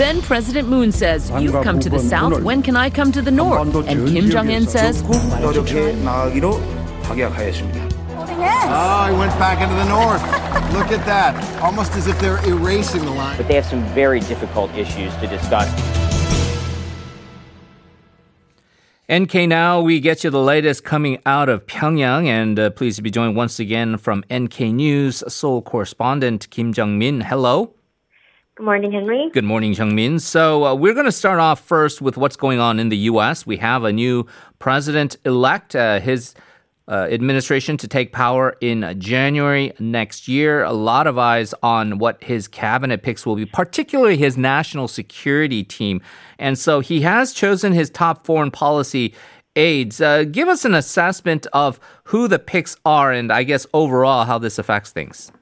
Then President Moon says, You've come to the south, when can I come to the north? And Kim Jong un says, Oh, ah, I went back into the north. Look at that. Almost as if they're erasing the line. But they have some very difficult issues to discuss. NK Now, we get you the latest coming out of Pyongyang, and uh, please be joined once again from NK News Seoul correspondent Kim Jeongmin. Hello. Good morning, Henry. Good morning, Jeongmin. So uh, we're going to start off first with what's going on in the U.S. We have a new president-elect. Uh, his uh, administration to take power in January next year. A lot of eyes on what his cabinet picks will be, particularly his national security team. And so he has chosen his top foreign policy aides. Uh, give us an assessment of who the picks are and I guess overall how this affects things.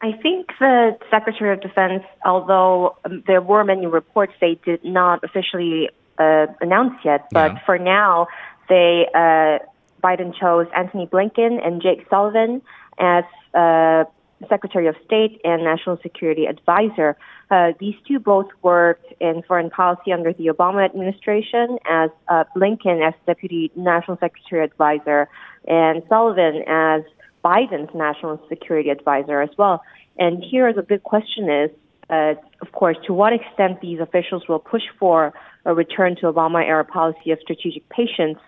I think the Secretary of Defense, although um, there were many reports, they did not officially uh, announce yet. But Yeah. for now, they uh, Biden chose Antony Blinken and Jake Sullivan as uh, Secretary of State and National Security Advisor. Uh, these two both worked in foreign policy under the Obama administration as uh, Blinken as Deputy National Secretary Advisor and Sullivan as Biden's National Security Advisor as well. And here the big question is, uh, of course, to what extent these officials will push for a return to Obama era policy of strategic patience.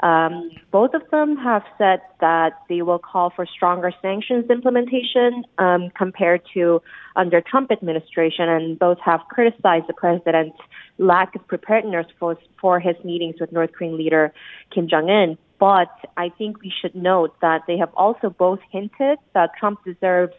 Um, both of them have said that they will call for stronger sanctions implementation um, compared to under Trump administration, and both have criticized the president's lack of preparedness for for his meetings with North Korean leader Kim Jong Un. But I think we should note that they have also both hinted that Trump deserves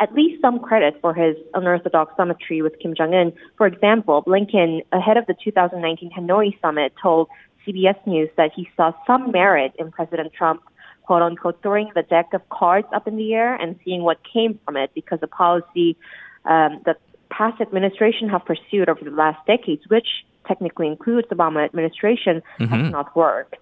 at least some credit for his unorthodox summitry with Kim Jong Un. For example, Blinken, ahead of the 2019 Hanoi summit, told CBS News that he saw some merit in President Trump, quote unquote, throwing the deck of cards up in the air and seeing what came from it because the policy um, that past administration have pursued over the last decades, which technically includes the Obama administration, has not worked.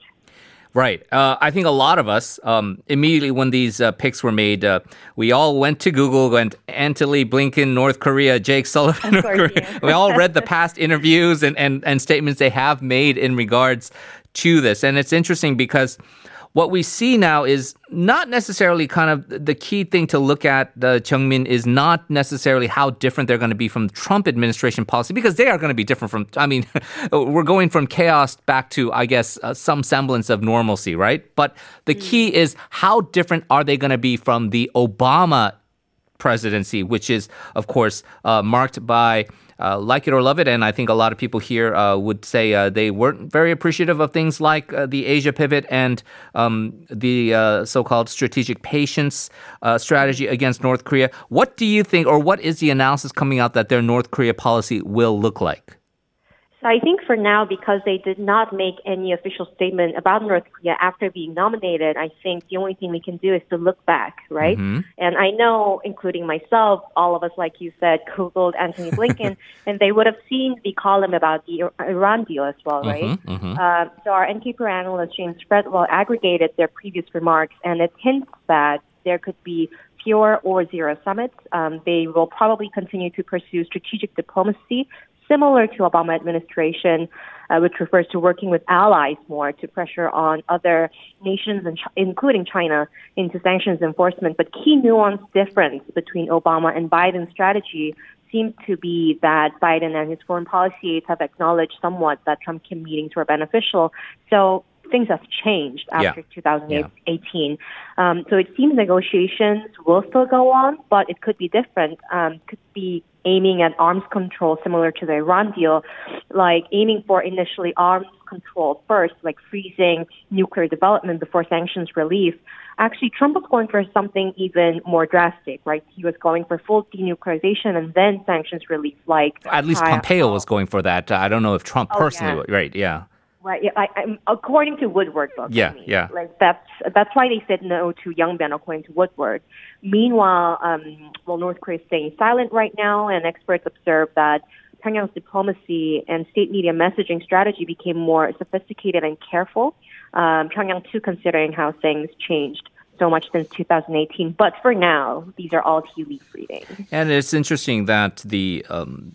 Right. Uh, I think a lot of us, um, immediately when these uh, picks were made, uh, we all went to Google, went Antony Blinken, North Korea, Jake Sullivan, North course, Korea. yeah. We all read the past interviews and, and, and statements they have made in regards to this. And it's interesting because what we see now is not necessarily kind of the key thing to look at, uh, Min, is not necessarily how different they're going to be from Trump administration policy, because they are going to be different from, I mean, we're going from chaos back to, I guess, uh, some semblance of normalcy, right? But the key is how different are they going to be from the Obama presidency, which is, of course, uh, marked by uh, like it or love it. And I think a lot of people here uh, would say uh, they weren't very appreciative of things like uh, the Asia pivot and um, the uh, so called strategic patience uh, strategy against North Korea. What do you think, or what is the analysis coming out that their North Korea policy will look like? So I think for now, because they did not make any official statement about North Korea after being nominated, I think the only thing we can do is to look back, right? And I know, including myself, all of us, like you said, Googled Antony Blinken, and they would have seen the column about the Iran deal as well, right? Uh, so our NK Pro analyst, James Fretwell, aggregated their previous remarks, and it hints that there could be fewer or zero summits. Um, they will probably continue to pursue strategic diplomacy similar to Obama administration, uh, which refers to working with allies more to pressure on other nations, and including China, into sanctions enforcement. But key nuance difference between Obama and Biden's strategy seems to be that Biden and his foreign policy aides have acknowledged somewhat that Trump Kim meetings were beneficial. So things have changed after Yeah. 2018. Um, so it seems negotiations will still go on, but it could be different. Um, could be aiming at arms control, similar to the Iran deal, like aiming for initially arms control first, like freezing nuclear development before sanctions relief. Actually, Trump was going for something even more drastic, right? He was going for full denuclearization and then sanctions relief, like At least Pompeo was going for that. I don't know if Trump Oh, personally, yeah. right? Yeah. Right. Yeah. I, I'm, according to Woodward book. I Yeah, mean. yeah. Like that's that's why they said no to Yongbyon, according to Woodward. Meanwhile, um, well, North Korea is staying silent right now, and experts observe that Pyongyang's diplomacy and state media messaging strategy became more sophisticated and careful. Um, Pyongyang too, considering how things changed so much since 2018. But for now, these are all tea leaf readings. And it's interesting that the um,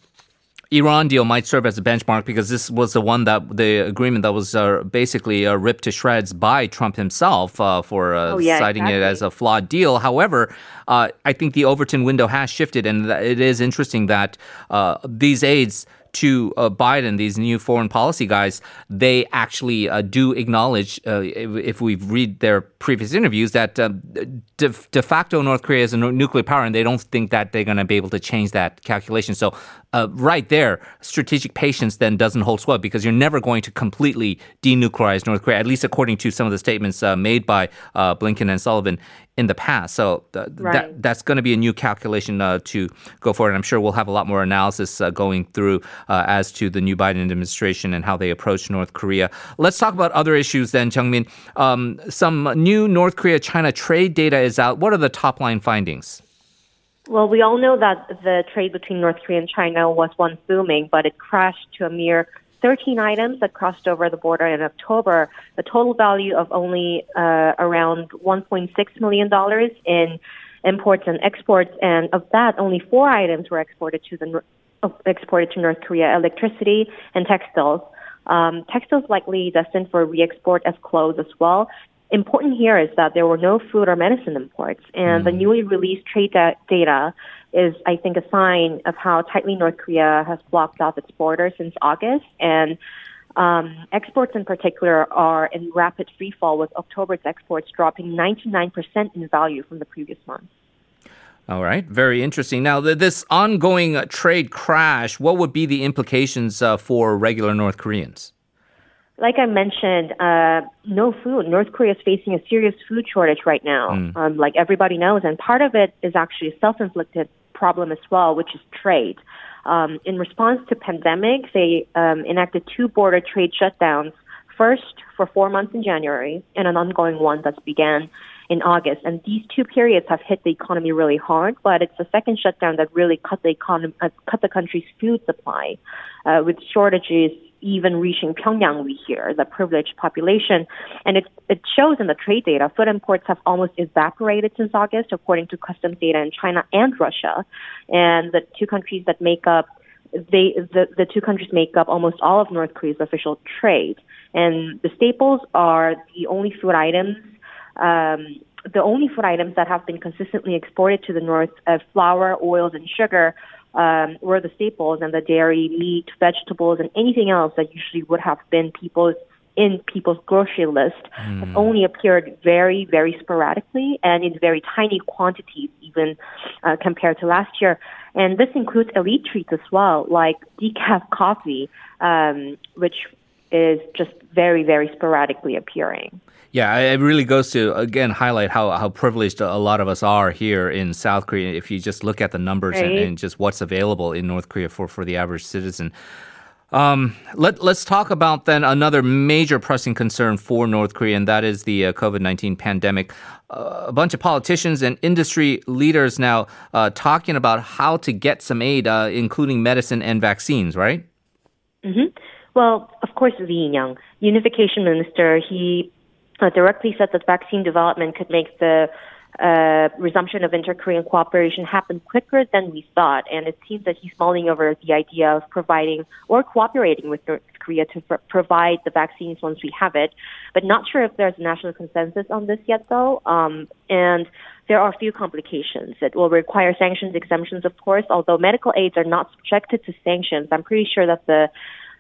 Iran deal might serve as a benchmark because this was the one that the agreement that was uh, basically uh, ripped to shreds by Trump himself uh, for uh, oh, yeah, citing exactly. it as a flawed deal. However, uh, I think the Overton window has shifted, and it is interesting that uh, these aides to uh, Biden, these new foreign policy guys, they actually uh, do acknowledge, uh, if, we read their previous interviews, that um, de, de, facto North Korea is a nuclear power, and they don't think that they're going to be able to change that calculation. So, uh, right there, strategic patience then doesn't hold sway because you're never going to completely denuclearize North Korea, at least according to some of the statements uh, made by uh, Blinken and Sullivan in the past. So th- right. that that's going to be a new calculation uh, to go forward. And I'm sure we'll have a lot more analysis uh, going through uh, as to the new Biden administration and how they approach North Korea. Let's talk about other issues then, Jeongmin. Um, some new North Korea-China trade data is out. What are the top line findings? Well, we all know that the trade between North Korea and China was once booming, but it crashed to a mere 13 items that crossed over the border in October, the total value of only uh, around $1.6 million in imports and exports. And of that, only four items were exported to the exported to North Korea: electricity and textiles. Um, textiles likely destined for re-export as clothes as well. Important here is that there were no food or medicine imports, and mm. the newly released trade da- data is, I think, a sign of how tightly North Korea has blocked off its borders since August. And um, exports in particular are in rapid freefall, with October's exports dropping 99% in value from the previous month. All right, very interesting. Now, this ongoing trade crash, what would be the implications uh, for regular North Koreans? like I mentioned, uh, no food. North Korea is facing a serious food shortage right now, mm. um, like everybody knows, and part of it is actually a self-inflicted problem as well, which is trade. Um, in response to pandemic, they um, enacted two border trade shutdowns. First for four months in January, and an ongoing one that began in August. And these two periods have hit the economy really hard, but it's the second shutdown that really cut the economy, uh, cut the country's food supply, uh, with shortages even reaching Pyongyang, we hear, the privileged population. And it, it shows in the trade data, food imports have almost evaporated since August, according to customs data in China and Russia. And the two countries that make up they the, the two countries make up almost all of North Korea's official trade. And the staples are the only food items um, the only food items that have been consistently exported to the north, uh, flour, oils, and sugar, um, were the staples, and the dairy, meat, vegetables, and anything else that usually would have been people's in people's grocery list mm. have only appeared very, very sporadically and in very tiny quantities, even uh, compared to last year. And this includes elite treats as well, like decaf coffee, um, which is just very, very sporadically appearing. Yeah, it really goes to again highlight how, how privileged a lot of us are here in South Korea. If you just look at the numbers right. and, and, just what's available in North Korea for, for the average citizen. Um, let, let's talk about then another major pressing concern for North Korea, and that is the uh, COVID 19 pandemic. Uh, a bunch of politicians and industry leaders now uh, talking about how to get some aid, uh, including medicine and vaccines, right? Mm-hmm. Well, course, Lee Young, unification minister, he uh, directly said that vaccine development could make the uh, resumption of inter-Korean cooperation happen quicker than we thought. And it seems that he's mulling over the idea of providing or cooperating with North Korea to pr- provide the vaccines once we have it. But not sure if there's a national consensus on this yet, though. Um, and there are a few complications. It will require sanctions exemptions, of course, although medical aids are not subjected to sanctions. I'm pretty sure that the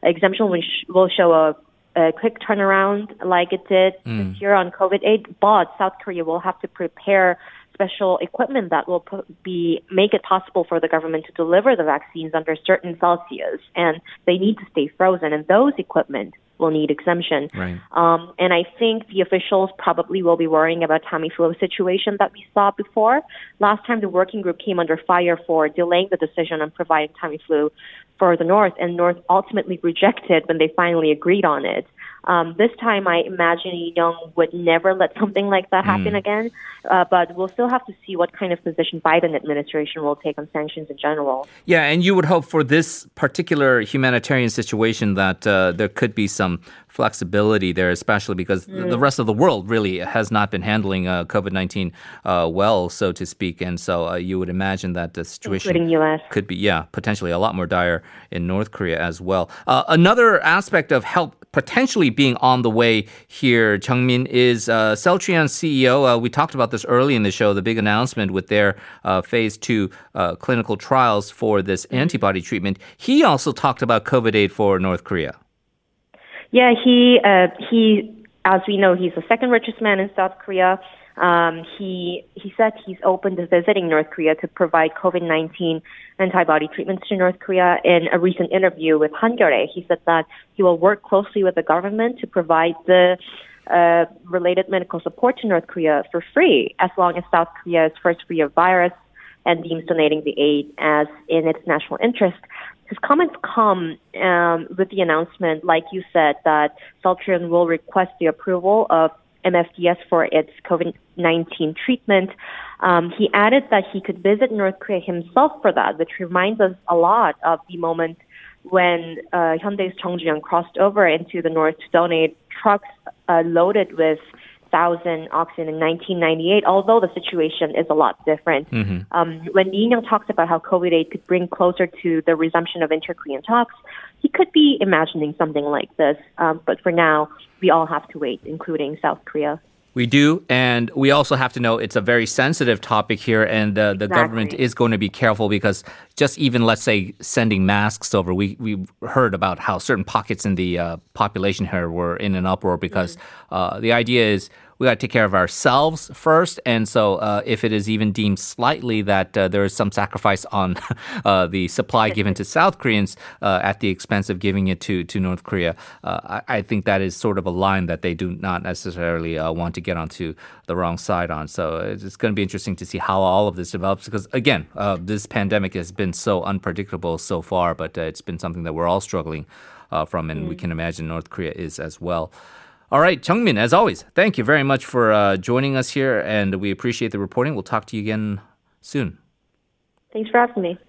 exemption will, sh- will show a a quick turnaround like it did mm. this year on COVID aid, but South Korea will have to prepare special equipment that will be make it possible for the government to deliver the vaccines under certain Celsius, and they need to stay frozen. And those equipment will need exemption. Right. Um, and I think the officials probably will be worrying about Tamiflu situation that we saw before. Last time the working group came under fire for delaying the decision on providing Tamiflu for the North, and North ultimately rejected when they finally agreed on it. Um, this time, I imagine Young would never let something like that happen Mm. again. Uh, but we'll still have to see what kind of position Biden administration will take on sanctions in general. Yeah, and you would hope for this particular humanitarian situation that uh, there could be some flexibility there, especially because Mm. the rest of the world really has not been handling uh, COVID 19 uh, well, so to speak. And so uh, you would imagine that the situation could be, yeah, potentially a lot more dire in North Korea as well. Uh, another aspect of help potentially being on the way here, Jeongmin, is uh, Celltrion CEO. Uh, we talked about this early in the show, the big announcement with their uh, phase two uh, clinical trials for this antibody treatment. He also talked about COVID aid for North Korea. Yeah, he uh, he, as we know, he's the second richest man in South Korea. Um, he he said he's open to visiting North Korea to provide COVID nineteen antibody treatments to North Korea. In a recent interview with Hankyoreh, he said that he will work closely with the government to provide the uh, related medical support to North Korea for free, as long as South Korea is first free of virus and deems donating the aid as in its national interest. His comments come um, with the announcement, like you said, that Celltrion will request the approval of MFDS for its COVID 19 treatment. Um, he added that he could visit North Korea himself for that, which reminds us a lot of the moment when uh, Hyundai's Ju-yung crossed over into the north to donate trucks uh, loaded with thousand oxygen in 1998. Although the situation is a lot different, um, when Lee Young talks about how COVID aid could bring closer to the resumption of inter-Korean talks, he could be imagining something like this. Um, but for now, we all have to wait, including South Korea. We do, and we also have to know it's a very sensitive topic here, and uh, the government is going to be careful because just even let's say sending masks over, we we heard about how certain pockets in the uh, population here were in an uproar because uh, the idea is we got to take care of ourselves first, and so uh, if it is even deemed slightly that uh, there is some sacrifice on uh, the supply given to South Koreans uh, at the expense of giving it to to North Korea, uh, I, I think that is sort of a line that they do not necessarily uh, want to get onto the wrong side on. So it's, it's going to be interesting to see how all of this develops because again, uh, this pandemic has been so unpredictable so far, but uh, it's been something that we're all struggling uh, from, and we can imagine North Korea is as well. All right, Jeongmin, as always, thank you very much for uh, joining us here, and we appreciate the reporting. We'll talk to you again soon. Thanks for asking me.